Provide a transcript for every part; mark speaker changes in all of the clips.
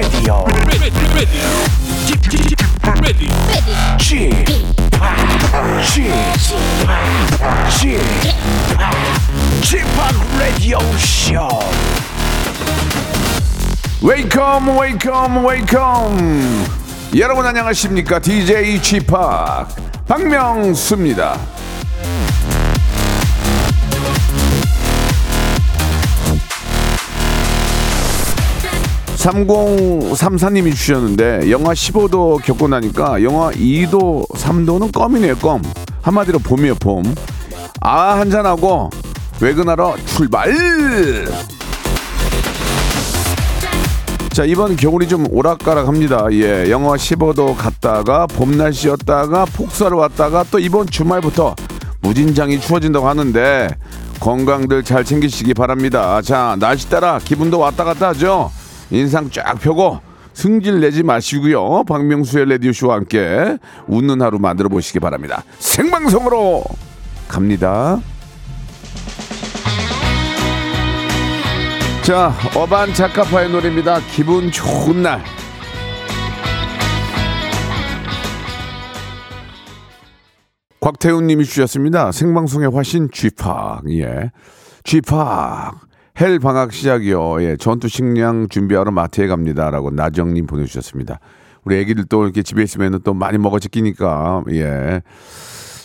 Speaker 1: Radio. Radio Show. 웨이컴 웨이컴 웨이컴 여러분 안녕하십니까 DJ 지팍 박명수입니다 3034님이 주셨는데 영하 15도 겪고 나니까 영하 2도 3도는 껌이네요 껌 한마디로 봄이에요 봄 아 한잔하고 외근하러 출발 자 이번 겨울이 좀 오락가락 합니다. 예, 영하 15도 갔다가 봄 날씨였다가 폭설을 왔다가 또 이번 주말부터 무진장이 추워진다고 하는데 건강들 잘 챙기시기 바랍니다. 자 날씨 따라 기분도 왔다 갔다 하죠. 인상 쫙 펴고 승질 내지 마시고요. 박명수의 레디오 쇼와 함께 웃는 하루 만들어 보시기 바랍니다. 생방송으로 갑니다. 자, 어반 작가파의 노래입니다. 기분 좋은 날. 곽태훈 님이 주셨습니다. 생방송의 화신 쥐팍. 예. 쥐팍. 헬 방학 시작이요. 예. 전투 식량 준비하러 마트에 갑니다. 라고 나정님 보내주셨습니다. 우리 애기들 또 이렇게 집에 있으면 또 많이 먹어지끼니까, 예.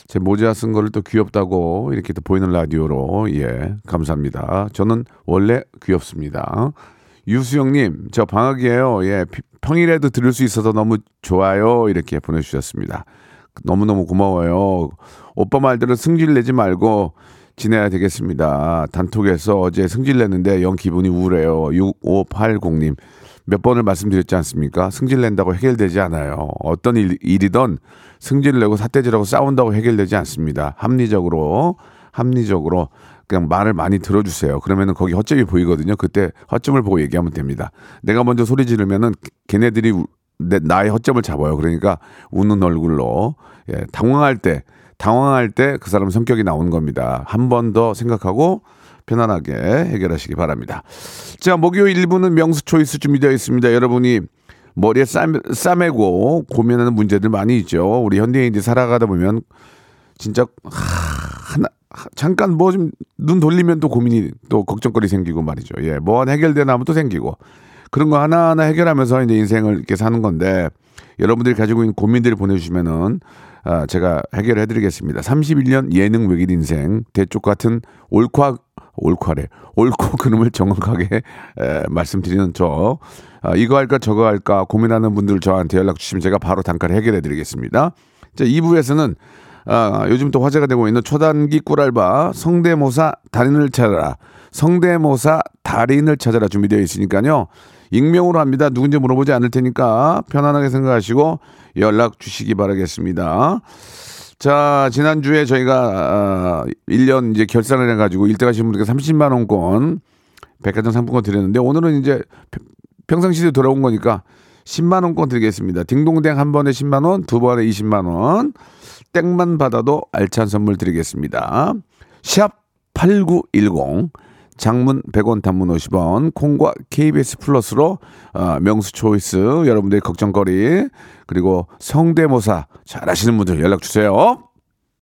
Speaker 1: 제 모자 쓴 거를 또 귀엽다고 이렇게 또 보이는 라디오로 예 감사합니다. 저는 원래 귀엽습니다. 유수영님 저 방학이에요. 예 피- 평일에도 들을 수 있어서 너무 좋아요 이렇게 보내주셨습니다. 너무 너무 고마워요. 오빠 말대로 승질 내지 말고 지내야 되겠습니다. 단톡에서 어제 승질 냈는데 영 기분이 우울해요. 6580님 몇 번을 말씀드렸지 않습니까? 승질 낸다고 해결되지 않아요. 어떤 일, 일이든 승질을 내고 사태질하고 싸운다고 해결되지 않습니다. 합리적으로, 합리적으로 그냥 말을 많이 들어주세요. 그러면은 거기 허점이 보이거든요. 그때 허점을 보고 얘기하면 됩니다. 내가 먼저 소리 지르면은 걔네들이 우- 내, 나의 허점을 잡아요. 그러니까 웃는 얼굴로 예, 당황할 때, 당황할 때 그 사람 성격이 나오는 겁니다. 한 번 더 생각하고 편안하게 해결하시기 바랍니다. 자, 목요일 1부는 명수 초이스 준비되어 있습니다. 여러분이 머리에 싸, 싸매고 고민하는 문제들 많이 있죠. 우리 현대인들이 살아가다 보면 진짜 하, 하나 하- 잠깐 뭐 좀 눈 돌리면 또 고민이 또 걱정거리 생기고 말이죠. 예, 뭐 하나 해결되나 하면 또 생기고 그런 거 하나하나 해결하면서 이제 인생을 이렇게 사는 건데 여러분들이 가지고 있는 고민들을 보내주시면은 아, 제가 해결해 드리겠습니다. 31년 예능 외길 인생 대쪽 같은 옳과 옳과래 옳고 그름을 정확하게 에, 말씀드리는 저 아, 이거 할까 저거 할까 고민하는 분들 저한테 연락 주시면 제가 바로 단가를 해결해 드리겠습니다. 자 2부에서는 아, 요즘 또 화제가 되고 있는 초단기 꿀알바 성대모사 달인을 찾아라 성대모사 달인을 찾아라 준비되어 있으니까요 익명으로 합니다 누군지 물어보지 않을 테니까 편안하게 생각하시고 연락 주시기 바라겠습니다 자 지난주에 저희가 아, 1년 이제 결산을 해가지고 1등 하신 분들께 30만 원권 백화점 상품권 드렸는데 오늘은 이제 평- 평상시에 돌아온 거니까 10만 원권 드리겠습니다. 딩동댕 한 번에 10만 원, 두 번에 20만 원. 땡만 받아도 알찬 선물 드리겠습니다. 샵 8910 장문 100원 단문 50원 콩과 KBS 플러스로 어, 명수 초이스 여러분들의 걱정거리 그리고 성대모사 잘하시는 분들 연락 주세요.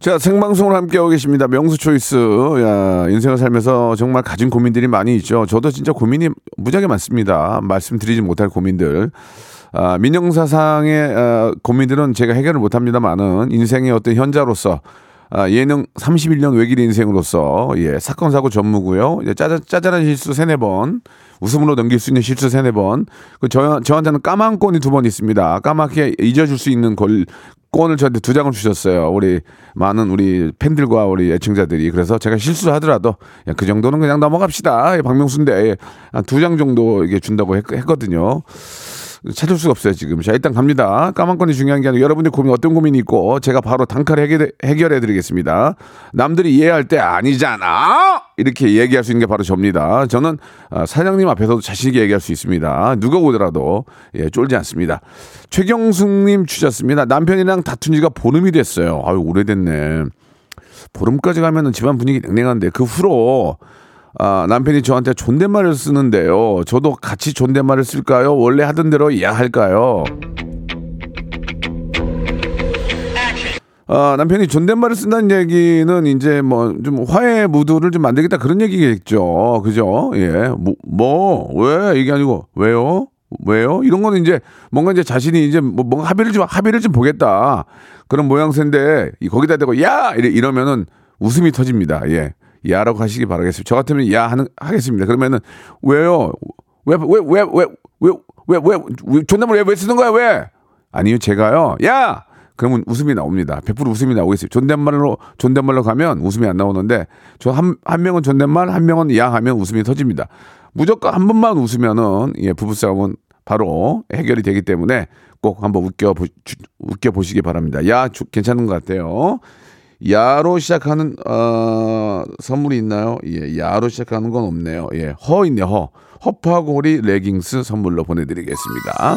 Speaker 1: 자, 생방송을 함께하고 계십니다. 명수 초이스. 야, 인생을 살면서 정말 가진 고민들이 많이 있죠. 저도 진짜 고민이 무지하게 많습니다. 말씀드리지 못할 고민들. 아, 민영사상의 아, 고민들은 제가 해결을 못합니다만은 인생의 어떤 현자로서 아, 예능 31년 외길 인생으로서 예, 사건 사고 전무고요. 이제 짜잔, 짜잘한 실수 세네 번, 웃음으로 넘길 수 있는 실수 세네 번. 그 저, 저한테는 까만 건이 두 번 있습니다. 까맣게 잊어줄 수 있는 걸 건을 저한테 두 장을 주셨어요. 우리 많은 우리 팬들과 우리 애청자들이 그래서 제가 실수를 하더라도 야, 그 정도는 그냥 넘어갑시다. 예, 박명수인데 두 장 정도 이게 준다고 했, 했거든요. 찾을 수가 없어요 지금. 자 일단 갑니다. 까만건이 중요한 게 아니라 여러분들 고민 어떤 고민이 있고 제가 바로 단칼에 해결해, 해결해 드리겠습니다. 남들이 이해할 때 아니잖아 이렇게 얘기할 수 있는 게 바로 접니다. 저는 아, 사장님 앞에서도 자신 있게 얘기할 수 있습니다. 누가 오더라도 예, 쫄지 않습니다. 최경숙님 주셨습니다. 남편이랑 다툰 지가 보름이 됐어요. 아유 오래됐네. 보름까지 가면은 집안 분위기 냉랭한데 그 후로 아, 남편이 저한테 존댓말을 쓰는데요. 저도 같이 존댓말을 쓸까요? 원래 하던 대로 야 할까요? 아, 남편이 존댓말을 쓴다는 얘기는 이제 뭐 좀 화해 무드를 좀 만들겠다 그런 얘기겠죠. 그죠? 예. 뭐, 뭐, 왜? 이게 아니고, 왜요? 왜요? 이런 거는 이제 뭔가 이제 자신이 이제 뭐 뭔가 합의를 좀, 합의를 좀 보겠다. 그런 모양새인데, 이 거기다 대고 야! 이러면은 웃음이 터집니다. 예. 야라고 하시기 바라겠습니다. 저 같으면 야 하는, 하겠습니다. 그러면은 왜요? 왜, 왜, 왜, 왜, 왜, 왜, 왜, 왜 존댓말 왜, 왜 쓰는 거야? 왜? 아니요, 제가요. 야! 그러면 웃음이 나옵니다. 100% 웃음이 나오겠어요. 존댓말로 존댓말로 가면 웃음이 안 나오는데 저 한 한 명은 존댓말, 한 명은 야 하면 웃음이 터집니다. 무조건 한 번만 웃으면은 예, 부부싸움은 바로 해결이 되기 때문에 꼭 한번 웃겨 보, 웃겨 보시기 바랍니다. 야, 주, 괜찮은 것 같아요. 야로 시작하는 어, 선물이 있나요? 예, 야로 시작하는 건 없네요. 예, 허 있네 허. 허파고리 레깅스 선물로 보내드리겠습니다.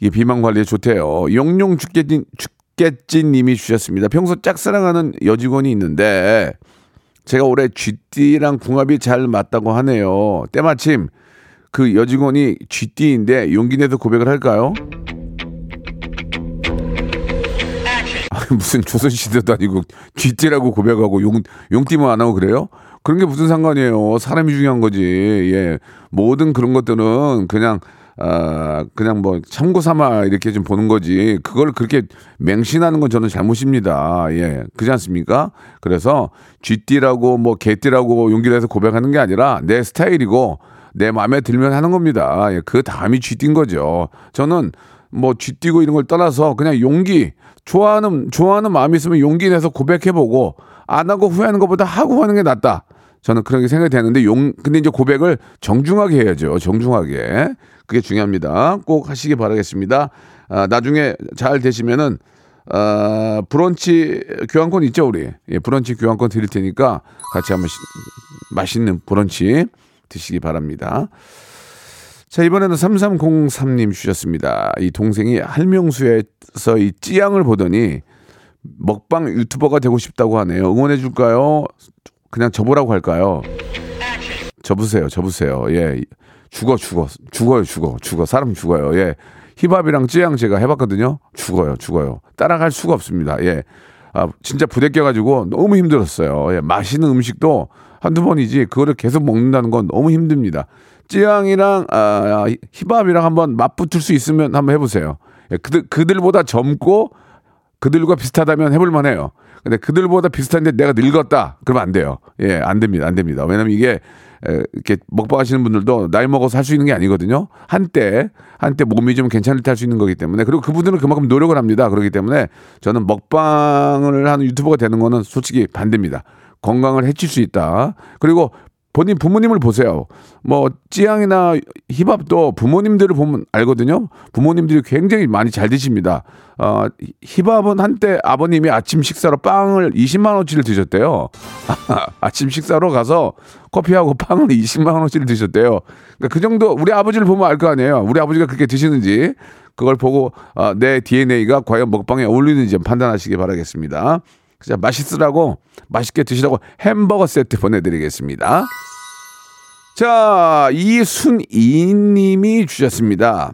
Speaker 1: 이 비만 관리에 좋대요. 용용 죽겠진 죽겠진 님이 주셨습니다. 평소 짝사랑하는 여직원이 있는데 제가 올해 쥐띠랑 궁합이 잘 맞다고 하네요. 때마침 그 여직원이 쥐띠인데 용기 내서 고백을 할까요? 무슨 조선시대도 아니고 쥐띠라고 고백하고 용, 용띠만 안 하고 그래요? 그런 게 무슨 상관이에요. 사람이 중요한 거지. 예. 모든 그런 것들은 그냥 아, 그냥 뭐 참고 삼아 이렇게 좀 보는 거지. 그걸 그렇게 맹신하는 건 저는 잘못입니다. 예. 그지 않습니까? 그래서 쥐띠라고 뭐 개띠라고 용기를 해서 고백하는 게 아니라 내 스타일이고 내 마음에 들면 하는 겁니다. 예. 그 다음이 쥐띠인 거죠. 저는 뭐 쥐띠고 이런 걸 떠나서 그냥 용기 좋아하는 좋아하는 마음이 있으면 용기 내서 고백해보고 안 하고 후회하는 것보다 하고 하는 게 낫다. 저는 그렇게 생각이 되는데 용 근데 이제 고백을 정중하게 해야죠. 정중하게 그게 중요합니다. 꼭 하시기 바라겠습니다. 아, 나중에 잘 되시면은 아, 브런치 교환권 있죠 우리 예, 브런치 교환권 드릴 테니까 같이 한번 시, 맛있는 브런치 드시기 바랍니다. 자, 이번에는 3303님 주셨습니다. 이 동생이 할명수에서 이 찌양을 보더니 먹방 유튜버가 되고 싶다고 하네요. 응원해 줄까요? 그냥 접으라고 할까요? 접으세요, 접으세요. 예. 죽어, 죽어. 죽어요, 죽어. 죽어. 사람 죽어요. 예. 힙합이랑 찌양 제가 해봤거든요. 죽어요, 죽어요. 따라갈 수가 없습니다. 예. 아, 진짜 부대껴가지고 너무 힘들었어요. 예. 맛있는 음식도 한두 번이지, 그거를 계속 먹는다는 건 너무 힘듭니다. 찌양이랑 아, 힙합이랑 한번 맞붙을 수 있으면 한번 해보세요. 예, 그들 그들보다 젊고 그들과 비슷하다면 해볼만 해요. 근데 그들보다 비슷한데 내가 늙었다 그러면 안 돼요. 예, 안 됩니다, 안 됩니다. 왜냐면 이게 에, 이렇게 먹방 하시는 분들도 나이 먹어서 할 수 있는 게 아니거든요. 한때 한때 몸이 좀 괜찮을 때 할 수 있는 거기 때문에 그리고 그분들은 그만큼 노력을 합니다. 그렇기 때문에 저는 먹방을 하는 유튜버가 되는 거는 솔직히 반대입니다. 건강을 해칠 수 있다. 그리고 본인 부모님을 보세요. 뭐 찌양이나 힙합도 부모님들을 보면 알거든요. 부모님들이 굉장히 많이 잘 드십니다. 어, 힙합은 한때 아버님이 아침 식사로 빵을 20만 원치를 드셨대요. 아침 식사로 가서 커피하고 빵을 20만 원치를 드셨대요. 그러니까 그 정도 우리 아버지를 보면 알 거 아니에요. 우리 아버지가 그렇게 드시는지 그걸 보고 어, 내 DNA가 과연 먹방에 어울리는지 판단하시기 바라겠습니다. 자, 맛있으라고 맛있게 드시라고 햄버거 세트 보내드리겠습니다. 자, 이순이님이 주셨습니다.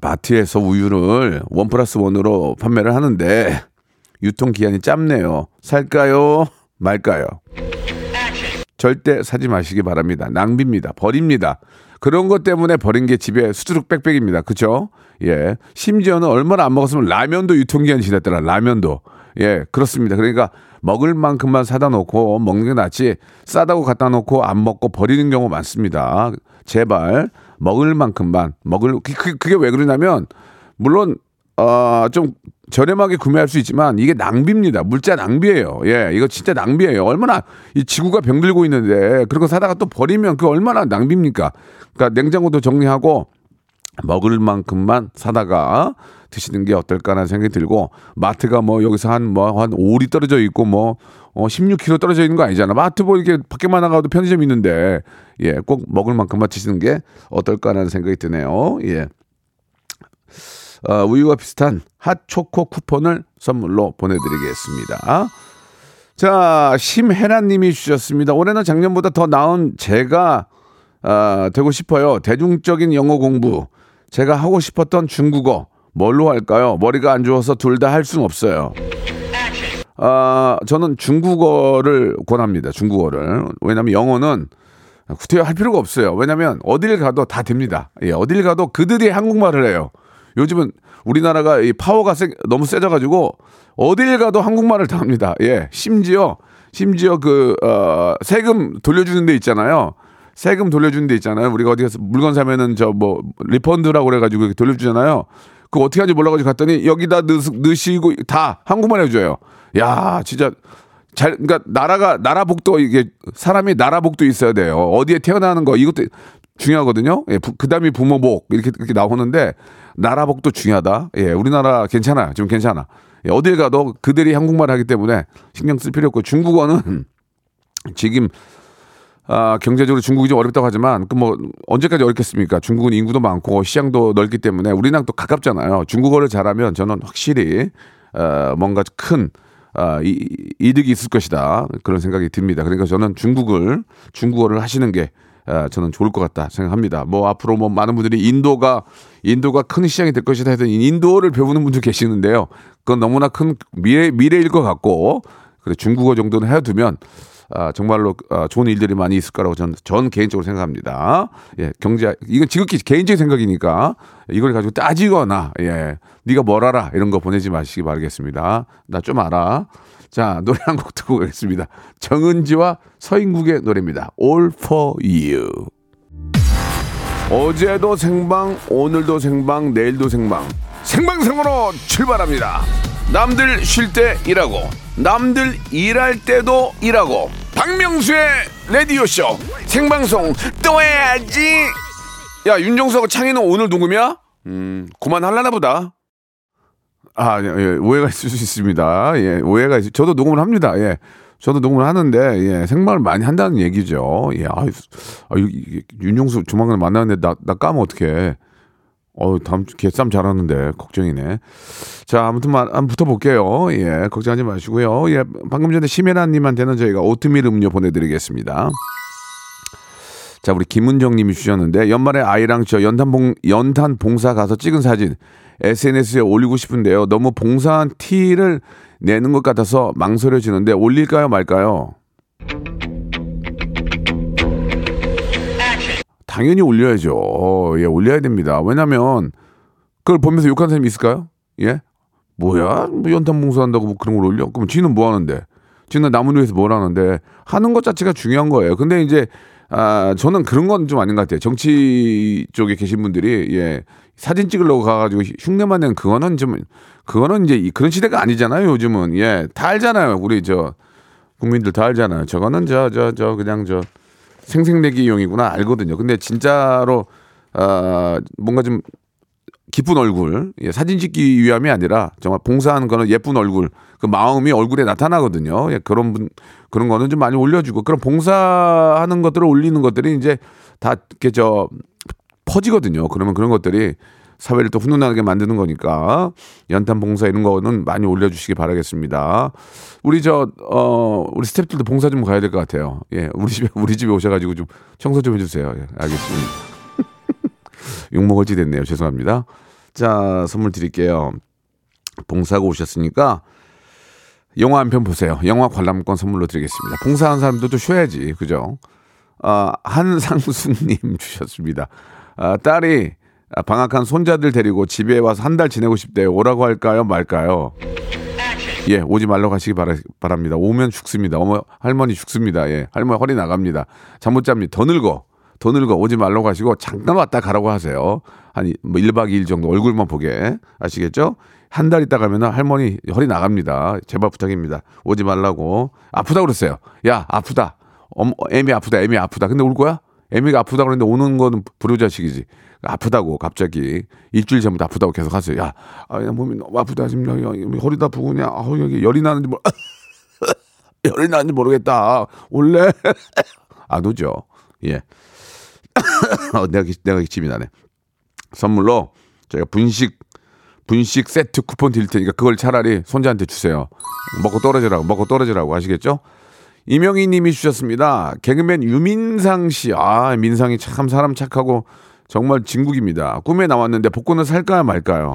Speaker 1: 마트에서 우유를 원 플러스 원으로 판매를 하는데 유통 기한이 짧네요. 살까요? 말까요? 절대 사지 마시기 바랍니다. 낭비입니다. 버립니다. 그런 것 때문에 버린 게 집에 수두룩 빽빽입니다. 그죠? 예. 심지어는 얼마나 안 먹었으면 라면도 유통기한 지났더라. 라면도. 예, 그렇습니다. 그러니까 먹을 만큼만 사다 놓고 먹는 게 낫지 싸다고 갖다 놓고 안 먹고 버리는 경우 많습니다. 제발 먹을 만큼만 먹을 그, 그, 그게 왜 그러냐면 물론 어, 좀 저렴하게 구매할 수 있지만 이게 낭비입니다. 물자 낭비예요. 예, 이거 진짜 낭비예요. 얼마나 이 지구가 병들고 있는데 그런 거 사다가 또 버리면 그 얼마나 낭비입니까? 그러니까 냉장고도 정리하고 먹을 만큼만 사다가 드시는 게 어떨까라는 생각이 들고 마트가 뭐 여기서 한뭐 한 5리 떨어져 있고 뭐 어, 16km 떨어져 있는 거 아니잖아. 마트 뭐 이렇게 밖에만 나가도 편의점 있는데 예, 꼭 먹을 만큼만 드시는 게 어떨까라는 생각이 드네요. 예. 어, 우유와 비슷한 핫초코 쿠폰을 선물로 보내드리겠습니다. 자, 심혜란님이 주셨습니다. 올해는 작년보다 더 나은 제가 아, 되고 싶어요. 대중적인 영어 공부. 제가 하고 싶었던 중국어. 뭘로 할까요? 머리가 안 좋아서 둘 다할 수는 없어요. 아, 저는 중국어를 권합니다. 중국어를. 왜냐면 영어는 구태여 할 필요가 없어요. 왜냐면 어딜 가도 다 됩니다. 예, 어딜 가도 그들이 한국말을 해요. 요즘은 우리나라가 이 파워가 세, 너무 세져가지고 어딜 가도 한국말을 다 합니다. 예, 심지어 심지어 그 어, 세금 돌려주는 데 있잖아요. 세금 돌려주는 데 있잖아요. 우리가 어디 가서 물건 사면은 저 뭐 리펀드라고 그래가지고 돌려주잖아요. 그거 어떻게 하는지 몰라가지고 갔더니 여기다 넣, 넣으시고 다 한국말 해줘요. 야, 진짜 잘, 그러니까 나라가 나라 복도 이게 사람이 나라 복도 있어야 돼요. 어디에 태어나는 거 이것도 중요하거든요. 예, 그 다음이 부모 복 이렇게 이렇게 나오는데 나라 복도 중요하다. 예, 우리나라 괜찮아요. 지금 괜찮아. 예, 어딜 가도 그들이 한국말 하기 때문에 신경 쓸 필요 없고 중국어는 지금 아, 경제적으로 중국이 좀 어렵다고 하지만 그 뭐 언제까지 어렵겠습니까? 중국은 인구도 많고 시장도 넓기 때문에 우리랑 또 가깝잖아요. 중국어를 잘하면 저는 확실히 어, 뭔가 큰 아, 이, 이득이 있을 것이다 그런 생각이 듭니다. 그러니까 저는 중국을 중국어를 하시는 게 아, 저는 좋을 것 같다 생각합니다. 뭐 앞으로 뭐 많은 분들이 인도가 인도가 큰 시장이 될 것이다 해서 인도를 배우는 분도 계시는데요. 그건 너무나 큰 미래 미래일 것 같고 그래 중국어 정도는 해두면 아, 정말로 아, 좋은 일들이 많이 있을 거라고 저는 전 개인적으로 생각합니다. 예, 경제 이건 지극히 개인적인 생각이니까 이걸 가지고 따지거나 예, 네가 뭘 알아 이런 거 보내지 마시기 바라겠습니다. 나 좀 알아. 자 노래 한 곡 듣고 가겠습니다. 정은지와 서인국의 노래입니다. All for You. 어제도 생방, 오늘도 생방, 내일도 생방. 생방송으로 출발합니다. 남들 쉴 때 일하고, 남들 일할 때도 일하고. 박명수의 라디오쇼 생방송 또 해야지. 야 윤정수하고 창희는 오늘 녹음이야? 음 그만할라나 보다. 아, 예, 예, 오해가 있을 수 있습니다. 예, 오해가 있, 저도 녹음을 합니다. 예. 저도 녹음을 하는데, 예, 생방을 많이 한다는 얘기죠. 예, 아, 아 윤용수 조만간 만나는데 나, 나 까면 어떡해. 어, 다음 주 개쌈 잘하는데, 걱정이네. 자, 아무튼 만, 한번 붙어볼게요. 예, 걱정하지 마시고요. 예, 방금 전에 심혜나님한테는 저희가 오트밀 음료 보내드리겠습니다. 자, 우리 김은정 님이 주셨는데, 연말에 아이랑 저 연탄 봉, 연탄 봉사 가서 찍은 사진, SNS에 올리고 싶은데요. 너무 봉사한 티를 내는 것 같아서 망설여지는데 올릴까요 말까요? 당연히 올려야죠. 예, 올려야 됩니다. 왜냐면 그걸 보면서 욕하는 사람이 있을까요? 예? 뭐야? 뭐 연탄 봉사한다고 뭐 그런 걸 올려? 그럼 지는 뭐 하는데? 지는 남을 위해서 뭘 하는데? 하는 것 자체가 중요한 거예요. 근데 이제 아, 저는 그런 건 좀 아닌 것 같아요. 정치 쪽에 계신 분들이 예, 사진 찍으려고 가가지고 흉내만 내는 그거는 좀 그거는 이제 그런 시대가 아니잖아요. 요즘은 예, 다 알잖아요. 우리 저 국민들 다 알잖아요. 저거는 저 저 저 그냥 저 생색내기용이구나 알거든요. 근데 진짜로 아 뭔가 좀 기쁜 얼굴, 예, 사진 찍기 위함이 아니라 정말 봉사하는 거는 예쁜 얼굴, 그 마음이 얼굴에 나타나거든요. 예, 그런 분, 그런 거는 좀 많이 올려주고, 그런 봉사하는 것들을 올리는 것들이 이제 다 이렇게 저 퍼지거든요. 그러면 그런 것들이 사회를 또 훈훈하게 만드는 거니까 연탄 봉사 이런 거는 많이 올려주시기 바라겠습니다. 우리 저 어 우리 스태프들도 봉사 좀 가야 될 것 같아요. 예, 우리 집에 우리 집에 오셔가지고 좀 청소 좀 해주세요. 예, 알겠습니다. 욕 먹을지 됐네요. 죄송합니다. 자 선물 드릴게요. 봉사가 오셨으니까 영화 한 편 보세요. 영화 관람권 선물로 드리겠습니다. 봉사한 사람들도 쉬어야지, 그죠? 아, 한상숙님 주셨습니다. 아, 딸이 방학한 손자들 데리고 집에 와서 한 달 지내고 싶대요. 오라고 할까요? 말까요? 예, 오지 말라고 하시기 바라, 바랍니다. 오면 죽습니다. 어머, 할머니 죽습니다. 예, 할머니 허리 나갑니다. 잠 못 잡니다. 더 늙어. 더 늙어. 오지 말라고 하시고, 잠깐 왔다 가라고 하세요. 한, 뭐, 1박 2일 정도 얼굴만 보게. 아시겠죠? 한 달 있다 가면 할머니 허리 나갑니다. 제발 부탁입니다. 오지 말라고. 아프다 그랬어요. 야, 아프다. 어머, 애미 아프다. 애미 아프다. 근데 올 거야? 애미가 아프다 그러는데 오는 거는 불효자식이지. 아프다고 갑자기 일주일 전부터 아프다고 계속 하세요. 야, 아, 야 몸이 너무 아프다 지금 허리도 아프고 아, 여기 열이 나는지 뭐 열이 나는지 모르겠다. 원래 안 오죠. 예. 어, 내가 기- 내가 기침이 나네. 선물로 저희가 분식 분식 세트 쿠폰 드릴 테니까 그걸 차라리 손자한테 주세요. 먹고 떨어지라고 먹고 떨어지라고 아시겠죠? 이명희 님이 주셨습니다. 개그맨 유민상 씨. 아, 민상이 참 사람 착하고 정말 진국입니다. 꿈에 나왔는데 복권을 살까요 말까요?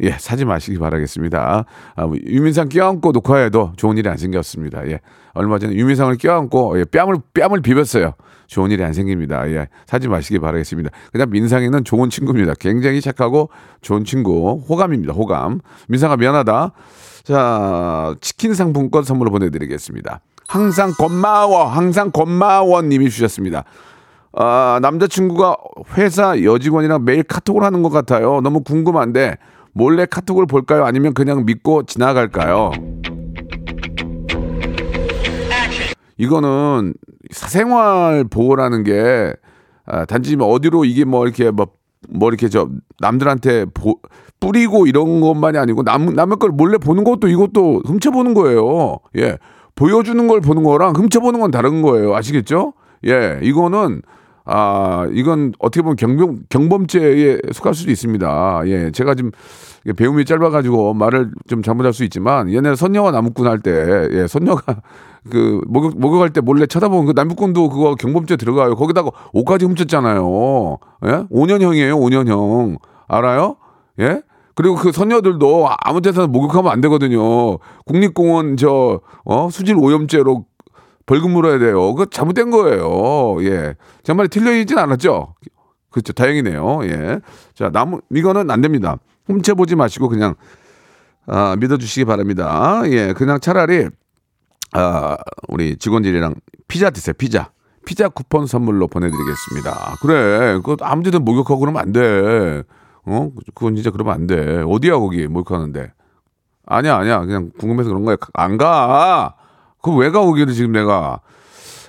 Speaker 1: 예, 사지 마시기 바라겠습니다. 아, 뭐 유민상 껴안고 녹화해도 좋은 일이 안 생겼습니다. 예, 얼마 전에 유민상을 껴안고 예, 뺨을 뺨을 비볐어요. 좋은 일이 안 생깁니다. 예, 사지 마시기 바라겠습니다. 그냥 민상이는 좋은 친구입니다. 굉장히 착하고 좋은 친구, 호감입니다. 호감. 민상아 미안하다. 자, 치킨 상품권 선물로 보내드리겠습니다. 항상 고마워, 항상 고마워 님이 주셨습니다. 아, 남자친구가 회사 여직원이랑 매일 카톡을 하는 것 같아요. 너무 궁금한데 몰래 카톡을 볼까요? 아니면 그냥 믿고 지나갈까요? 이거는 사생활 보호라는 게 아, 단지 뭐 어디로 이게 뭐 이렇게 뭐, 뭐 이렇게 저 남들한테 보, 뿌리고 이런 것만이 아니고 남, 남의 걸 몰래 보는 것도 이것도 훔쳐보는 거예요. 예. 보여주는 걸 보는 거랑 훔쳐보는 건 다른 거예요. 아시겠죠? 예. 이거는 아, 이건 어떻게 보면 경범, 경범죄에 속할 수도 있습니다. 예. 제가 지금 배움이 짧아가지고 말을 좀 잘못할 수 있지만 옛날에 선녀와 나무꾼 할 때, 예, 선녀가 그 목욕, 목욕할 때 몰래 쳐다보는 그 나무꾼도 그거 경범죄 들어가요. 거기다가 옷까지 훔쳤잖아요. 예? 5년형이에요, 5년형. 알아요? 예? 그리고 그 선녀들도 아무 데서나 목욕하면 안 되거든요. 국립공원 저, 어, 수질 오염죄로 벌금 물어야 돼요. 그거 잘못된 거예요. 예. 제 말이 틀려있진 않았죠? 그렇죠. 다행이네요. 예. 자, 나무, 이거는 안 됩니다. 훔쳐보지 마시고 그냥, 아, 믿어주시기 바랍니다. 예. 그냥 차라리, 아, 우리 직원들이랑 피자 드세요. 피자. 피자 쿠폰 선물로 보내드리겠습니다. 그래. 그거 아무 데든 목욕하고 그러면 안 돼. 어? 그건 진짜 그러면 안 돼. 어디야, 거기 목욕하는데. 아니야, 아니야. 그냥 궁금해서 그런 거야. 안 가. 그거 왜 가, 거기를 지금 내가.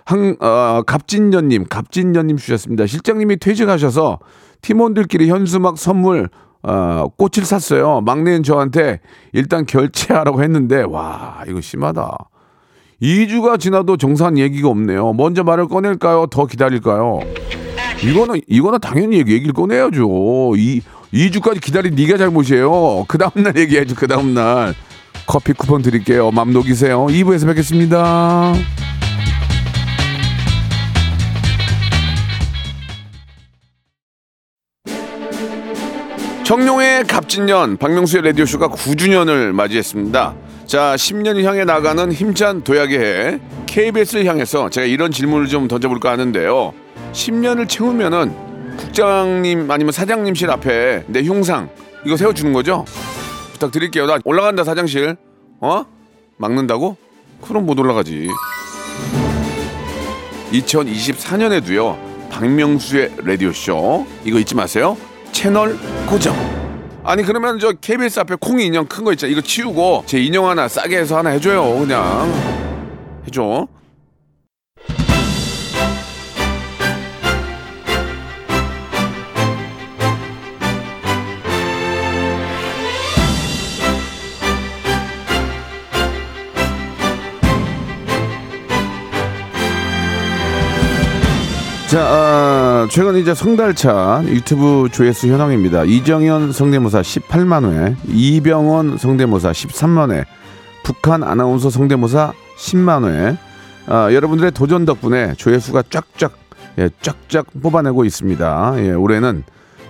Speaker 1: 한, 어, 갑진년님, 갑진년님 주셨습니다. 실장님이 퇴직하셔서 팀원들끼리 현수막 선물, 어, 꽃을 샀어요. 막내는 저한테 일단 결제하라고 했는데, 와, 이거 심하다. 2주가 지나도 정산 얘기가 없네요. 먼저 말을 꺼낼까요? 더 기다릴까요? 이거는, 이거는 당연히 얘기, 얘기를 꺼내야죠. 이, 2주까지 기다린 네가 잘못이에요. 그 다음날 얘기해야죠, 그 다음날. 커피 쿠폰 드릴게요. 맘 녹이세요. 2부에서 뵙겠습니다. 청룡의 갑진년 박명수의 라디오쇼가 9주년을 맞이했습니다. 자, 10년을 향해 나가는 힘찬 도약의 해 KBS를 향해서 제가 이런 질문을 좀 던져볼까 하는데요. 10년을 채우면은 국장님 아니면 사장님실 앞에 내 흉상 이거 세워주는 거죠? 부탁드릴게요. 나 올라간다 사장실. 어? 막는다고? 그럼 못 올라가지. 2024년에도요. 박명수의 라디오 쇼 이거 잊지 마세요. 채널 고정. 아니 그러면 저 KBS 앞에 콩이 인형 큰 거 있잖아. 이거 치우고 제 인형 하나 싸게 해서 하나 해줘요. 그냥 해줘. 자, 아, 최근 이제 성달차 유튜브 조회수 현황입니다. 이정현 성대모사 18만 회, 이병헌 성대모사 13만 회, 북한 아나운서 성대모사 10만 회. 아, 여러분들의 도전 덕분에 조회수가 쫙쫙, 예, 쫙쫙 뽑아내고 있습니다. 예, 올해는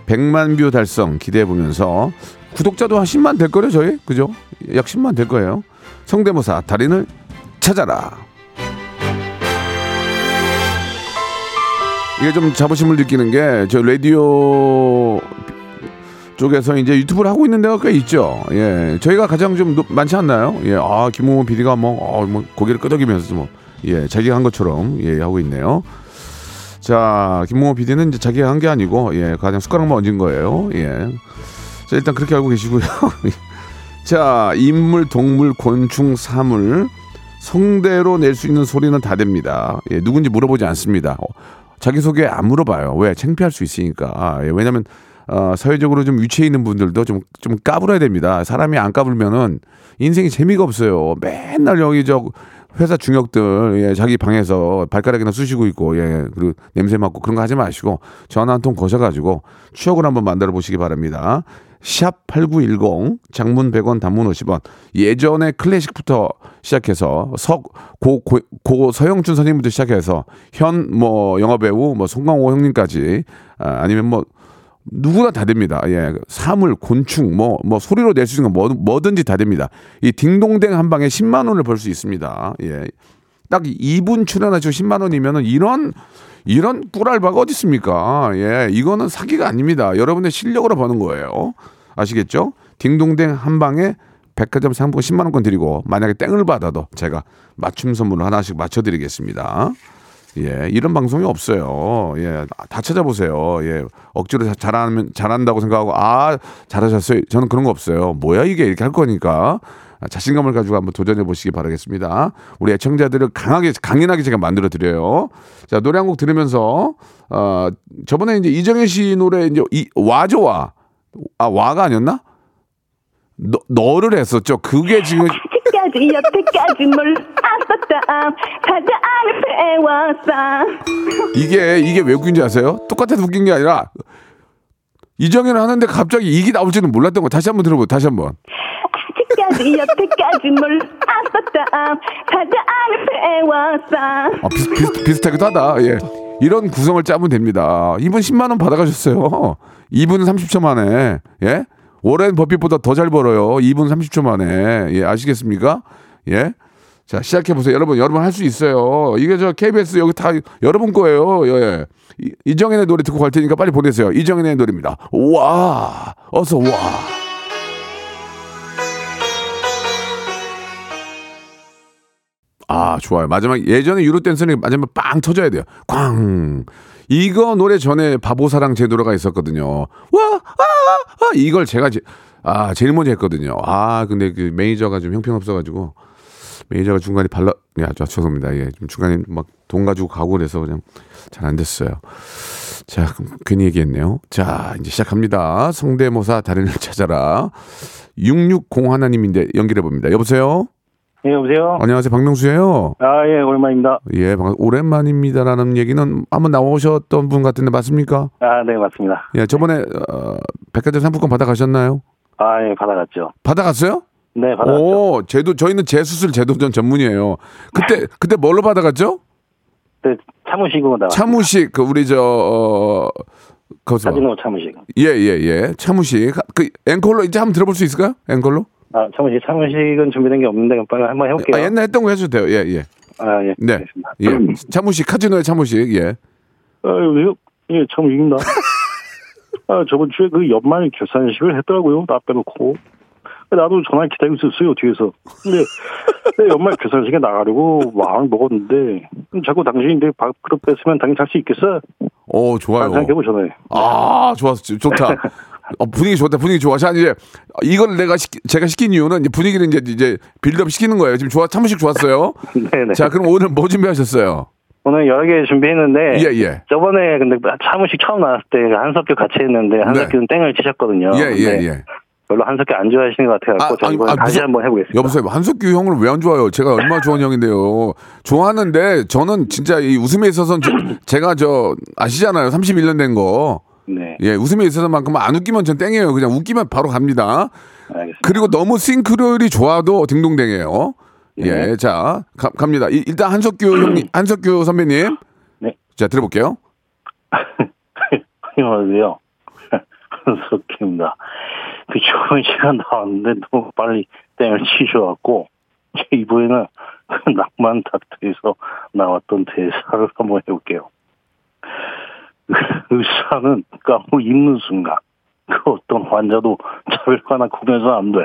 Speaker 1: 100만 뷰 달성 기대해 보면서 구독자도 한 10만 될 거예요, 저희? 그죠? 약 10만 될 거예요. 성대모사 달인을 찾아라. 이게 좀 자부심을 느끼는 게 저 라디오 쪽에서 이제 유튜브를 하고 있는 데가 꽤 있죠. 예, 저희가 가장 좀 높- 많지 않나요? 예, 아 김홍원 PD가 뭐, 어, 뭐 고개를 끄덕이면서 뭐, 예, 자기가 한 것처럼 예 하고 있네요. 자, 김홍원 PD는 이제 자기가 한 게 아니고 예, 가장 숟가락만 얹은 거예요. 예, 자 일단 그렇게 알고 계시고요. 자, 인물, 동물, 곤충, 사물 성대로 낼 수 있는 소리는 다 됩니다. 예, 누군지 물어보지 않습니다. 어, 자기소개 안 물어봐요. 왜? 창피할 수 있으니까. 아, 예, 왜냐면, 어, 사회적으로 좀 위치해 있는 분들도 좀, 좀 까불어야 됩니다. 사람이 안 까불면은 인생이 재미가 없어요. 맨날 여기 저 회사 중역들, 예, 자기 방에서 발가락이나 쑤시고 있고, 예, 그리고 냄새 맡고 그런 거 하지 마시고 전화 한 통 거셔가지고 추억을 한번 만들어 보시기 바랍니다. 샵 8910 장문 100원 단문 50원 예전에 클래식부터 시작해서 석고 고, 고 서영춘 선생님부터 시작해서 현 뭐 영화배우 뭐 송강호 형님까지 아, 아니면 뭐 누구나 다 됩니다. 예. 사물, 곤충, 뭐, 뭐, 소리로 낼 수 있는 거 뭐, 뭐든지 다 됩니다. 이 딩동댕 한 방에 10만원을 벌 수 있습니다. 예. 딱 2분 출연하시고 10만원이면은 이런, 이런 꿀알바가 어디 있습니까? 예. 이거는 사기가 아닙니다. 여러분의 실력으로 버는 거예요. 아시겠죠? 딩동댕 한 방에 백화점 상품 10만 원권 드리고 만약에 땡을 받아도 제가 맞춤 선물을 하나씩 맞춰 드리겠습니다. 예, 이런 방송이 없어요. 예, 다 찾아보세요. 예, 억지로 자- 잘하면 잘한다고 생각하고 아 잘하셨어요. 저는 그런 거 없어요. 뭐야 이게 이렇게 할 거니까 아, 자신감을 가지고 한번 도전해 보시기 바라겠습니다. 우리 애청자들을 강하게 강인하게 제가 만들어 드려요. 자 노래 한 곡 들으면서 어 저번에 이제 이정현 씨 노래 이제 이 와줘와 아 와가 아니었나? 너, 너를 했었죠. 그게 지금
Speaker 2: 아직까지 여태까지 몰랐었다 가자 안을 배웠어
Speaker 1: 이게 이게 왜 웃긴지 아세요? 똑같아서 웃긴 게 아니라 이정현은 하는데 갑자기 이게 나올지는 몰랐던 거 다시 한번 들어보 다시 한번
Speaker 2: 아직까지 여태까지 몰랐었다. 가자 안을 배웠어.
Speaker 1: 아, 비슷, 비슷, 비슷하기도 하다. 예. 이런 구성을 짜면 됩니다. 이분 10만 원 받아가셨어요. 이분 30초 만에. 예? 워렌 버핏보다 더 잘 벌어요. 이분 30초 만에. 예 아시겠습니까? 예? 자 시작해 보세요. 여러분 여러분 할 수 있어요. 이게 저 KBS 여기 다 여러분 거예요. 예. 이- 이정현의 노래 듣고 갈 테니까 빨리 보내세요. 이정현의 노래입니다. 와! 어서 와. 아 좋아요. 마지막 예전에 유로 댄스는 마지막 빵 터져야 돼요. 꽝. 이거 노래 전에 바보사랑 제도라가 있었거든요. 와 아 아, 이걸 제가 제, 아 제일 먼저 했거든요. 아 근데 그 매니저가 좀 형편없어가지고 매니저가 중간에 발라 야 저, 죄송합니다. 예 좀 중간에 막 돈 가지고 가고 그래서 그냥 잘 안 됐어요. 자 괜히 얘기했네요. 자 이제 시작합니다. 성대모사 달인을 찾아라. 660 하나님인데 연결해 봅니다. 여보세요
Speaker 3: 예, 여보세요?
Speaker 1: 안녕하세요 박명수예요
Speaker 3: 아, 예, 오랜만입니다.
Speaker 1: 예, 오랜만입니다라는 얘기는 한번 나오셨던 분 같은데 맞습니까?
Speaker 3: 아, 네, 맞습니다.
Speaker 1: 예, 저번에 어, 백화점 상품권 받아가셨나요?
Speaker 3: 아, 예, 받아갔죠.
Speaker 1: 받아갔어요?
Speaker 3: 네, 받아갔죠.
Speaker 1: 오, 제도 저희는 재수술 제도전 전문이에요. 그때 그때 뭘로 받아갔죠?
Speaker 3: 네, 차무식으로 나왔
Speaker 1: 차무식 그 우리 저 어, 거기서
Speaker 3: 카지노 차무식.
Speaker 1: 예 예 예, 차무식 그 앵콜로 이제 한번 들어볼 수 있을까요? 앵콜로?
Speaker 3: 아, 차무식, 차무식은 준비된 게 없는데, 빨리 한번 해볼게요.
Speaker 1: 아, 옛날 했던 거 해줘도 돼요. 예 예.
Speaker 3: 아, 예.
Speaker 1: 네.
Speaker 3: 알겠습니다.
Speaker 1: 예. 차무식 카지노의 차무식 예.
Speaker 3: 아, 여보세요? 예, 차무식입니다. 아, 저번 주에 그 연말 결산식을 했더라고요. 나 빼놓고. 나도 전화 기다리고 있었어요, 뒤에서. 근데, 내 연말 결산식에 나가려고 마음을 먹었는데, 자꾸 당신이 내 밥그릇 뺐으면 당연히 잘 수 있겠어?
Speaker 1: 오 좋아요.
Speaker 3: 생각해보잖아요.
Speaker 1: 아, 좋았어. 좋다. 어, 분위기 좋다. 분위기 좋아. 자, 이제 이걸 내가 시, 제가 시킨 이유는 이제 분위기를 이제 이제 빌드업 시키는 거예요. 지금 좋아. 참으식 좋았어요.
Speaker 3: 네네.
Speaker 1: 자, 그럼 오늘 뭐 준비하셨어요?
Speaker 3: 오늘 여러 개 준비했는데,
Speaker 1: 예, 예.
Speaker 3: 저번에 근데 차무식 처음 나왔을 때 한석규 같이 했는데 한석규는 땡을 치셨거든요.
Speaker 1: 네. 예, 예, 예.
Speaker 3: 별로 한석규 안 좋아하시는 것 같아요. 저 이번에 다시
Speaker 1: 무슨-
Speaker 3: 한번 해보겠습니다.
Speaker 1: 여보세요. 한석규 형을 왜 안 좋아요? 제가 얼마나 좋아하는 형인데요. 좋아하는데 저는 진짜 이 웃음에 있어서는 제- 제가 저 아시잖아요. 31년 된 거.
Speaker 3: 네,
Speaker 1: 예, 웃음에 있어서만큼 안 웃기면 전 땡이에요. 그냥 웃기면 바로 갑니다.
Speaker 3: 알겠습니다.
Speaker 1: 그리고 너무 싱크로율이 좋아도 딩동댕이에요. 예, 자 가- 갑니다. 이- 일단 한석규 형님, 한석규 선배님.
Speaker 3: 네.
Speaker 1: 자 들어볼게요.
Speaker 3: 안녕하세요. 한석규입니다. 그 좋은 시간 나왔는데 너무 빨리 땡을 치셔갖고 이번에는 그 낭만 닥터에서 나왔던 대사를 한번 해볼게요. 의사는 까고 입는 순간 그 어떤 환자도 차별화나 구별해서 안 돼.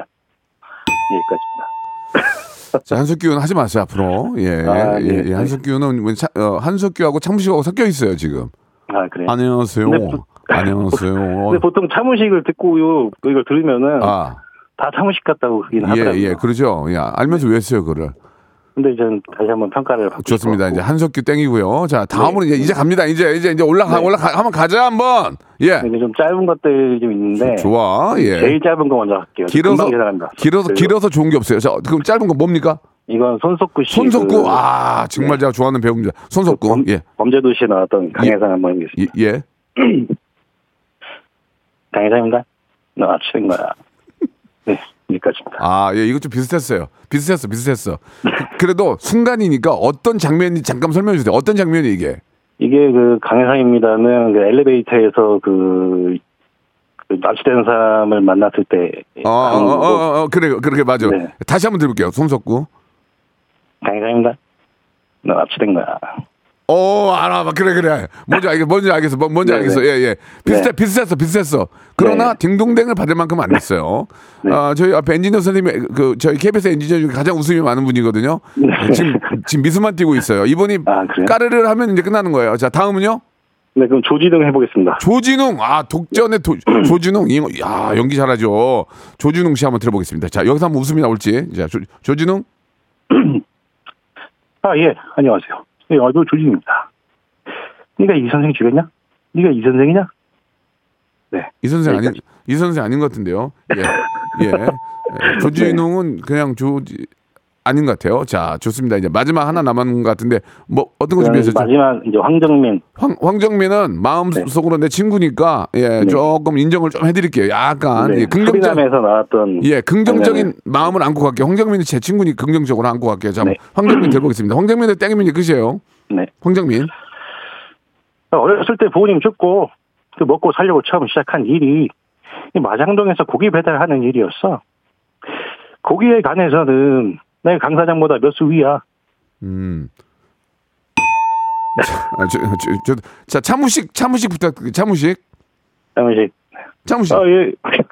Speaker 3: 여기까지입니다.
Speaker 1: 자 한석규는 하지 마세요 앞으로. 예,
Speaker 3: 아,
Speaker 1: 예,
Speaker 3: 네.
Speaker 1: 예. 한석규는 뭐 차- 어, 한석규하고 창무식하고 섞여 있어요 지금.
Speaker 3: 아 그래요.
Speaker 1: 안녕하세요.
Speaker 3: 네, 부-
Speaker 1: 안녕하세요.
Speaker 3: 근데 보통 차무식을 듣고요 이걸 들으면은
Speaker 1: 아,
Speaker 3: 다 차무식 같다고 그긴
Speaker 1: 예,
Speaker 3: 하더라고요.
Speaker 1: 예, 그러죠. 야, 알면서 왜 했어요 그거를?
Speaker 3: 근데 이제 다시 한번 평가를 받고
Speaker 1: 좋습니다. 이제. 한석규 땡이고요. 자, 다음으로 이제, 이제 갑니다. 이제, 이제, 이제 올라가,
Speaker 3: 네.
Speaker 1: 올라가, 한번 가자, 한번. 예.
Speaker 3: 이게 좀 짧은 것들이 좀 있는데
Speaker 1: 좋아, 예.
Speaker 3: 제일 짧은 거 먼저 할게요.
Speaker 1: 길어서. 길어서,
Speaker 3: 그리고
Speaker 1: 길어서 좋은 게 없어요. 자, 그럼 짧은 거 뭡니까?
Speaker 3: 이건 손석구 씨.
Speaker 1: 손석구.
Speaker 3: 그
Speaker 1: 아, 정말 제가 좋아하는 배우입니다. 손석구.
Speaker 3: 범,
Speaker 1: 예.
Speaker 3: 범죄도시에 나왔던 강혜상 한번 해보겠습니다.
Speaker 1: 예. 예.
Speaker 3: 강혜상입니다. 너 압수된 거야. 네, 여기까지입니다.
Speaker 1: 아, 예, 이거 좀 비슷했어요. 비슷했어, 비슷했어. 그- 그래도 순간이니까 어떤 장면인지 잠깐 설명해 주세요. 어떤 장면이 이게?
Speaker 3: 이게 그 강혜상입니다는 그 엘리베이터에서 그, 그 납치된 사람을 만났을 때
Speaker 1: 어, 어, 어, 어, 어, 그래, 그렇게 맞아.
Speaker 3: 네.
Speaker 1: 다시 한번 들어볼게요. 손석구.
Speaker 3: 강혜상입니다. 너 납치된 거야.
Speaker 1: 어, 알아, 그래, 그래. 뭔지 알겠어, 뭔지 알겠어, 뭔- 뭔지
Speaker 3: 네,
Speaker 1: 알겠어.
Speaker 3: 네.
Speaker 1: 예, 예. 비슷해,
Speaker 3: 네.
Speaker 1: 비슷했어, 비슷했어. 그러나
Speaker 3: 네.
Speaker 1: 딩동댕을 받을 만큼은 안 됐어요.
Speaker 3: 네.
Speaker 1: 아, 저희 앞에 엔지니어 선생님이 그 저희 KBS 엔지니어 중에 가장 웃음이 많은 분이거든요. 지금 지금 미소만 띄고 있어요. 이분이
Speaker 3: 네. 아?
Speaker 1: 까르르 하면 이제 끝나는 거예요. 자, 다음은요.
Speaker 3: 네, 그럼 조지등 해보겠습니다.
Speaker 1: 조진웅, 아 독전의 도, 조진웅, 이, 야 연기 잘하죠. 조진웅 씨 한번 들어보겠습니다. 자 여기서 한번 웃음이 나올지. 자 조, 조진웅,
Speaker 3: 아, 예, 안녕하세요. 예, 아이고, 조지입니다. 네가 이 선생 죽였냐? 네가 이 선생이냐? 네.
Speaker 1: 이 선생 아닌. 이 선생 아닌 것 같은데요. 예, 예. 예. 조진웅은 그냥 조지 아닌 것 같아요. 자 좋습니다. 이제 마지막 하나 남은 것 같은데 뭐 어떤 거 준비하셨죠?
Speaker 3: 마지막 이제 황정민.
Speaker 1: 황, 황정민은 마음 속으로 내 친구니까 예 조금 인정을 좀 해드릴게요. 약간
Speaker 3: 네,
Speaker 1: 예, 긍정적
Speaker 3: 수리남에서 나왔던.
Speaker 1: 예, 긍정적인
Speaker 3: 장면을-
Speaker 1: 마음을 안고 갈게요. 황정민이 제 친구니 긍정적으로 안고 갈게요. 자,
Speaker 3: 네.
Speaker 1: 황정민 들어보겠습니다. 황정민의 땡이면 끝이에요.
Speaker 3: 네.
Speaker 1: 황정민.
Speaker 3: 어렸을 때 부모님 죽고 그 먹고 살려고 처음 시작한 일이 이 마장동에서 고기 배달하는 일이었어. 고기에 관해서는 내가 강 사장보다 몇 수 위야.
Speaker 1: 음. 아, 저, 저, 저, 자, 차무식, 차무식 부탁, 차무식,
Speaker 3: 잠시.
Speaker 1: 차무식.
Speaker 3: 아 예.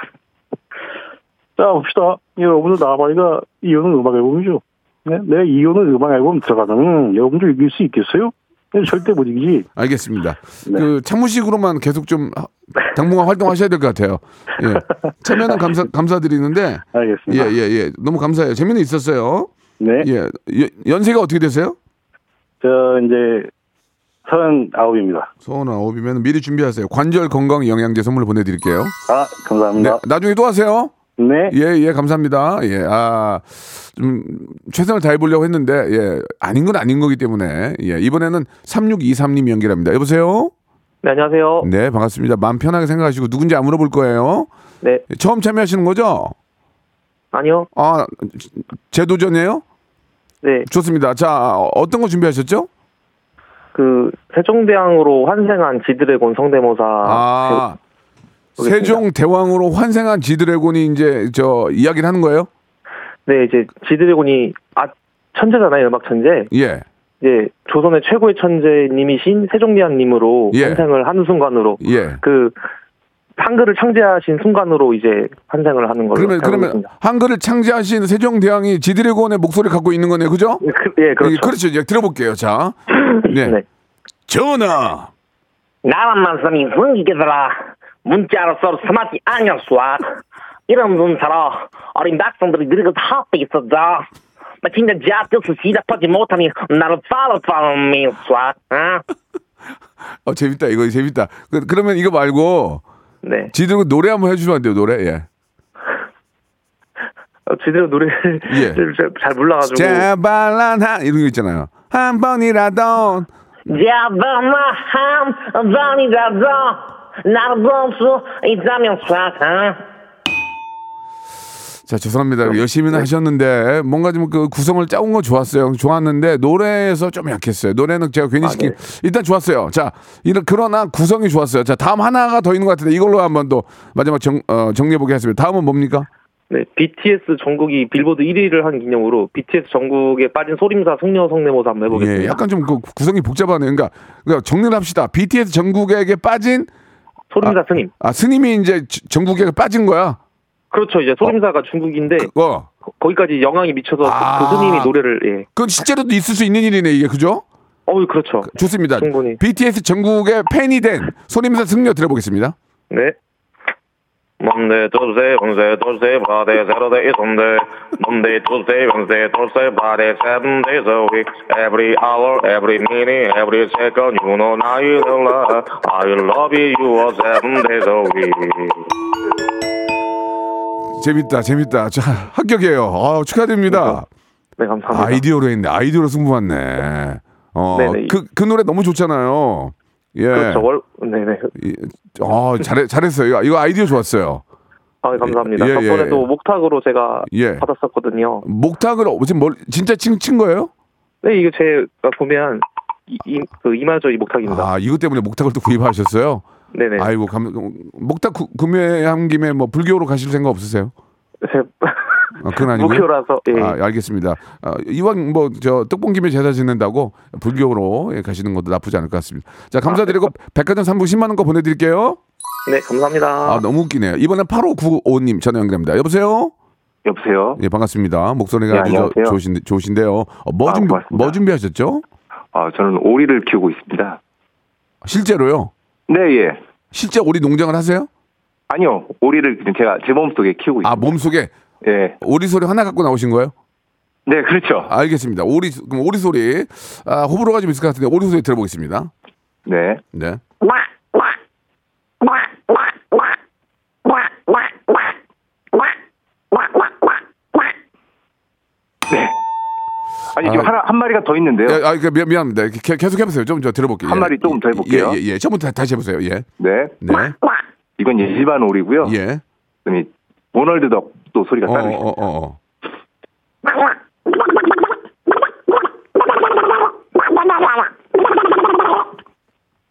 Speaker 3: 자 봅시다. 예, 여러분들 나와봐니까 이혼은 음악 앨범이죠. 네? 내가 이혼은 음악 앨범 들어가면 여러분들 이길 수 있겠어요? 네, 절대 못 이기지.
Speaker 1: 알겠습니다.
Speaker 3: 네.
Speaker 1: 그 차무식으로만 계속 좀 하- 당분간 활동하셔야 될 것 같아요. 예. 참여는 감사 감사드리는데 예,
Speaker 3: 알겠습니다.
Speaker 1: 예, 예. 너무 감사해요. 재미는 있었어요.
Speaker 3: 네.
Speaker 1: 예. 연- 연세가 어떻게 되세요?
Speaker 3: 저 이제 서른아홉입니다.
Speaker 1: 서른 아홉이면 미리 준비하세요. 관절 건강 영양제 선물 보내드릴게요.
Speaker 3: 아
Speaker 1: 네,
Speaker 3: 감사합니다.
Speaker 1: 나중에 또 하세요.
Speaker 3: 네.
Speaker 1: 예, 예, 감사합니다. 예, 아, 좀, 최선을 다해보려고 했는데, 예, 아닌 건 아닌 거기 때문에, 예, 이번에는 3623님 연결합니다. 여보세요?
Speaker 4: 네, 안녕하세요.
Speaker 1: 네, 반갑습니다. 마음 편하게 생각하시고, 누군지 안 물어볼 거예요.
Speaker 4: 네,
Speaker 1: 처음 참여하시는 거죠?
Speaker 4: 아니요.
Speaker 1: 아, 재도전이에요?
Speaker 4: 네,
Speaker 1: 좋습니다. 자, 어떤 거 준비하셨죠?
Speaker 4: 그 세종대왕으로 환생한 지드래곤 성대모사.
Speaker 1: 아,
Speaker 4: 보겠습니다.
Speaker 1: 세종 대왕으로 환생한 지드래곤이 이제 저 이야기를 하는 거예요?
Speaker 4: 네, 이제 지드래곤이 아 천재잖아요, 음악 천재.
Speaker 1: 예.
Speaker 4: 이제 조선의 최고의 천재님이신 세종대왕님으로
Speaker 1: 예.
Speaker 4: 환생을 하는 순간으로
Speaker 1: 예.
Speaker 4: 그 한글을 창제하신 순간으로 이제 환생을 하는 걸로
Speaker 1: 그러면 그러면
Speaker 4: 있습니다.
Speaker 1: 한글을 창제하신 세종 대왕이 지드래곤의 목소리를 갖고 있는 거네요, 그죠?
Speaker 4: 그, 예, 그렇죠.
Speaker 1: 예, 그렇죠. 이제 들어볼게요. 자, 네.
Speaker 4: 네.
Speaker 1: 전하.
Speaker 5: 나란 말씀이 분기더라 문자로 서로 스마트 아니었어 이런 문자로 어린 학생들이 늙어서 하고 나 진짜 자뜻을 시작하지 못하니 나를 팔로 팔로 미웠어 어?
Speaker 1: 어 재밌다. 이거 재밌다. 그, 그러면 이거 말고
Speaker 4: 네.
Speaker 1: 지드래곤 노래 한번 해주시면 안 돼요? 노래. 예.
Speaker 4: 어, 지드래곤 노래를
Speaker 1: 예.
Speaker 4: 잘, 잘 몰라가지고.
Speaker 1: 제발란 한 이런 거 있잖아요. 한 번이라도
Speaker 5: 잡아마 한 번이라도 나를 볼수 있다면
Speaker 1: 쏴자 죄송합니다. 열심히는 하셨는데 뭔가 좀 그 구성을 짜온 거 좋았어요. 좋았는데 노래에서 좀 약했어요. 노래는 제가 괜히 시킨 일단 좋았어요. 자 이런 그러나 구성이 좋았어요. 자 다음 하나가 더 있는 것 같은데 이걸로 한번 또 마지막 정, 어, 정리해 보게 하겠습니다. 다음은 뭡니까?
Speaker 4: 네, BTS 전국이 빌보드 1위를 한 기념으로 BTS 전국에 빠진 소림사 승려 성대모사 한번 해보겠습니다.
Speaker 1: 예, 약간 좀 그 구성이 복잡하네요. 그러니까, 그러니까 정리를 합시다. BTS 전국에게 빠진
Speaker 4: 소림사 스님.
Speaker 1: 아 스님이 이제 지- 전국에 빠진 거야.
Speaker 4: 그렇죠. 이제 소림사가 중국인데
Speaker 1: 어.
Speaker 4: 거- 거기까지 영향이 미쳐서 그-
Speaker 1: 아.
Speaker 4: 그 스님이 노래를 예.
Speaker 1: 그건 실제로도 있을 수 있는 일이네 이게 그죠?
Speaker 4: 어우 그렇죠.
Speaker 1: 좋습니다.
Speaker 4: 충분히.
Speaker 1: BTS 전국의 팬이 된 소림사 승려 들어보겠습니다.
Speaker 4: 네. Monday, Tuesday, Wednesday, Thursday, Friday, Saturday, Sunday. Monday, Tuesday, Wednesday, Thursday, Friday, seven days a week. Every hour, every minute, every second, you know now you love. I love you seven days a week.
Speaker 1: 재밌다, 재밌다. 자, 합격이에요. 아, 축하드립니다.
Speaker 4: 네, 감사합니다.
Speaker 1: 아이디어로 했네. 아이디어로 승부했네. 어,
Speaker 4: 네네.
Speaker 1: 그, 그 노래 너무 좋잖아요. 예.
Speaker 4: 그렇죠. 월, 네네.
Speaker 1: 이- 아, 잘해, 잘했어요. 이거, 아이디어 좋았어요.
Speaker 4: 아, 감사합니다.
Speaker 1: 예, 예,
Speaker 4: 저번에도
Speaker 1: 예.
Speaker 4: 목탁으로 제가
Speaker 1: 예.
Speaker 4: 받았었거든요.
Speaker 1: 목탁을 어- 지금 뭘 진짜 친, 친 거예요?
Speaker 4: 네, 이게 제가 구매한 이, 이, 그 이마저이 목탁입니다.
Speaker 1: 아, 이것 때문에 목탁을 또 구입하셨어요?
Speaker 4: 네네.
Speaker 1: 아이고, 감, 목탁 구, 구매한 김에 뭐 불교로 가실 생각 없으세요?
Speaker 4: 제
Speaker 1: 아, 그건 아니고요.
Speaker 4: 목표라서 예.
Speaker 1: 아, 알겠습니다. 아, 이왕 뭐 저 떡봉김에 제사 지낸다고 불교로 예, 가시는 것도 나쁘지 않을 것 같습니다. 자, 감사드리고 백화점 상품 10만 원거 보내드릴게요.
Speaker 4: 네, 감사합니다.
Speaker 1: 아, 너무 웃기네요. 이번엔 8595님 전화 연결합니다. 여보세요?
Speaker 6: 여보세요.
Speaker 1: 예, 반갑습니다. 목소리가
Speaker 6: 네,
Speaker 1: 아주 저-
Speaker 6: 안녕하세요.
Speaker 1: 좋으신, 좋으신데요. 어, 뭐,
Speaker 6: 아,
Speaker 1: 준비,
Speaker 6: 고맙습니다.
Speaker 1: 뭐 준비하셨죠?
Speaker 6: 아, 저는 오리를 키우고 있습니다.
Speaker 1: 실제로요?
Speaker 6: 네, 예.
Speaker 1: 실제 오리 농장을 하세요?
Speaker 6: 아니요, 오리를 제가 제 몸속에 키우고 있습니다.
Speaker 1: 아, 몸속에
Speaker 6: 예.
Speaker 1: 오리 소리 하나 갖고 나오신 거예요?
Speaker 6: 네, 그렇죠.
Speaker 1: 알겠습니다. 오리, 그럼 오리 소리. 아, 호불호가 좀 있을 것 같은데 오리 소리 들어보겠습니다.
Speaker 6: 네.
Speaker 1: 네.
Speaker 6: 네. 아니, 지금
Speaker 1: 아.
Speaker 6: 하나, 한 마리가 더 있는데요.
Speaker 1: 예, 아, 그 미안, 미안합니다. 게- 계속 해보세요. 좀 저 들어볼게요.
Speaker 6: 한
Speaker 1: 예.
Speaker 6: 마리 조금 더 해볼게요.
Speaker 1: 예, 예, 예. 처음부터 다- 다시 해보세요. 예.
Speaker 6: 네.
Speaker 1: 네.
Speaker 6: 이건 일반 오리고요.
Speaker 1: 예.
Speaker 6: 그다음에 모널드 덕 도 소리가
Speaker 1: 어,
Speaker 6: 따로
Speaker 1: 어,
Speaker 6: 있어요.
Speaker 1: 어, 어.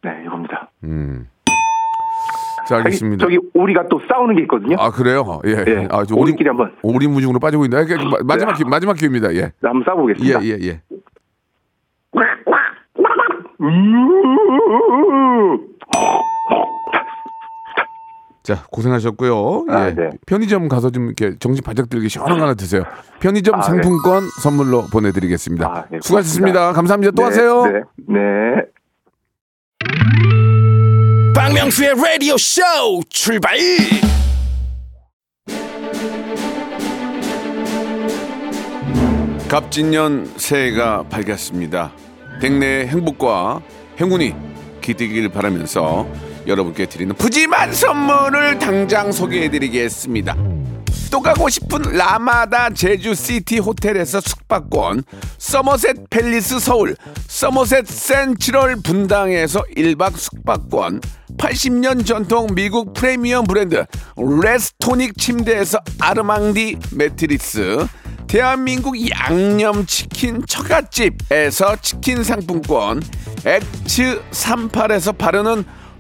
Speaker 6: 네, 이겁니다.
Speaker 1: 음. 자, 알겠습니다.
Speaker 6: 저기 오리가 또 싸우는 게 있거든요.
Speaker 1: 아, 그래요? 예.
Speaker 6: 예.
Speaker 1: 아, 저
Speaker 6: 오리끼리 한번.
Speaker 1: 오리 무중으로 빠지고. 아, 그, 마- 마지막 기, 마지막 기회입니다. 예.
Speaker 6: 네, 한번
Speaker 1: 예,
Speaker 6: 싸워보겠습니다.
Speaker 1: 예, 예. 자, 고생하셨고요. 예.
Speaker 6: 아, 네.
Speaker 1: 편의점 가서 좀 이렇게 정신 바짝 들게 시원한 거 하나 드세요. 편의점
Speaker 6: 아, 네.
Speaker 1: 상품권 선물로 보내드리겠습니다.
Speaker 6: 아, 네,
Speaker 1: 수고하셨습니다. 감사합니다. 또
Speaker 6: 네,
Speaker 1: 하세요.
Speaker 6: 네. 네.
Speaker 7: 박명수의 라디오 쇼 출발
Speaker 1: 갑진년 새해가 밝았습니다. 댁내의 행복과 행운이 기대길 바라면서 여러분께 드리는 푸짐한 선물을 당장 소개해드리겠습니다. 또 가고 싶은 라마다 제주시티 호텔에서 숙박권, 서머셋 팰리스 서울, 서머셋 센트럴 분당에서 1박 숙박권, 80년 전통 미국 프리미엄 브랜드 레스토닉 침대에서 아르망디 매트리스, 대한민국 양념치킨 처갓집에서 치킨 상품권, 엑츠 38에서 바르는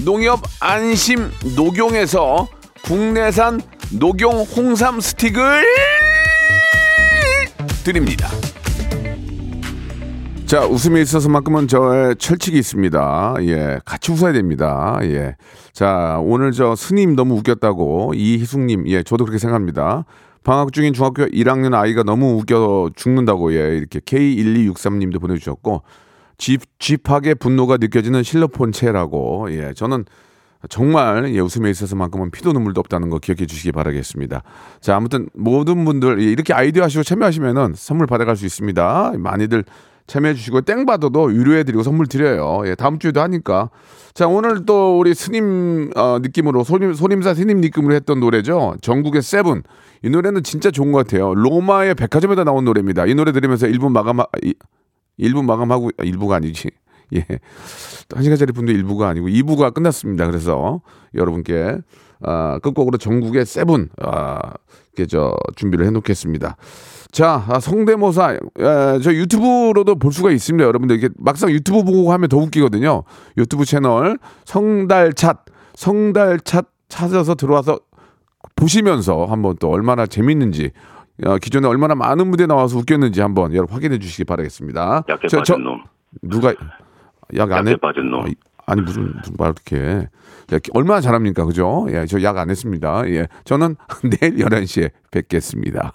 Speaker 1: 농협 안심 녹용에서 국내산 녹용 홍삼 스틱을 드립니다. 자, 웃음에 있어서만큼은 저의 철칙이 있습니다. 예, 같이 웃어야 됩니다. 예. 자, 오늘 저 스님 너무 웃겼다고 이희숙님, 예, 저도 그렇게 생각합니다. 방학 중인 중학교 1학년 아이가 너무 웃겨 죽는다고, 예, 이렇게 K1263님도 보내주셨고, 집, 집하게 분노가 느껴지는 실로폰체라고, 예, 저는 정말 예, 웃음에 있어서만큼은 피도 눈물도 없다는 거 기억해 주시기 바라겠습니다. 자, 아무튼 모든 분들 예, 이렇게 아이디어 하시고 참여하시면은 선물 받아갈 수 있습니다. 많이들 참여해 주시고 땡 받아도 유료해 드리고 선물 드려요. 예, 다음 주에도 하니까. 자, 오늘 또 우리 스님 어, 느낌으로 소림, 소림사 스님 느낌으로 했던 노래죠. 전국의 세븐. 이 노래는 진짜 좋은 것 같아요. 로마의 백화점에다 나온 노래입니다. 이 노래 들으면서 1분 마감, 1분 마감하고, 아, 1부가 아니지. 예. 한 시간짜리 분도 1부가 아니고 2부가 끝났습니다. 그래서 여러분께 아, 끝곡으로 전국의 세븐 아, 이렇게 저 준비를 해놓겠습니다. 자, 아, 성대모사 에, 저 유튜브로도 볼 수가 있습니다. 여러분들 이렇게 막상 유튜브 보고 하면 더 웃기거든요. 유튜브 채널 성달찻 성달찻 찾아서 들어와서 보시면서 한번 또 얼마나 재밌는지 어, 기존에 얼마나 많은 무대 나와서 웃겼는지 한번 여러분 확인해 주시기 바라겠습니다.
Speaker 8: 약해
Speaker 1: 저- 저-
Speaker 8: 빠진 놈.
Speaker 1: 누가 약 안
Speaker 8: 해? 빠진 놈.
Speaker 1: 어, 아니 무슨 무슨 말 이렇게 야, 얼마나 잘합니까 그죠? 예, 저 약 안 했습니다. 예, 저는 내일 11시에 뵙겠습니다.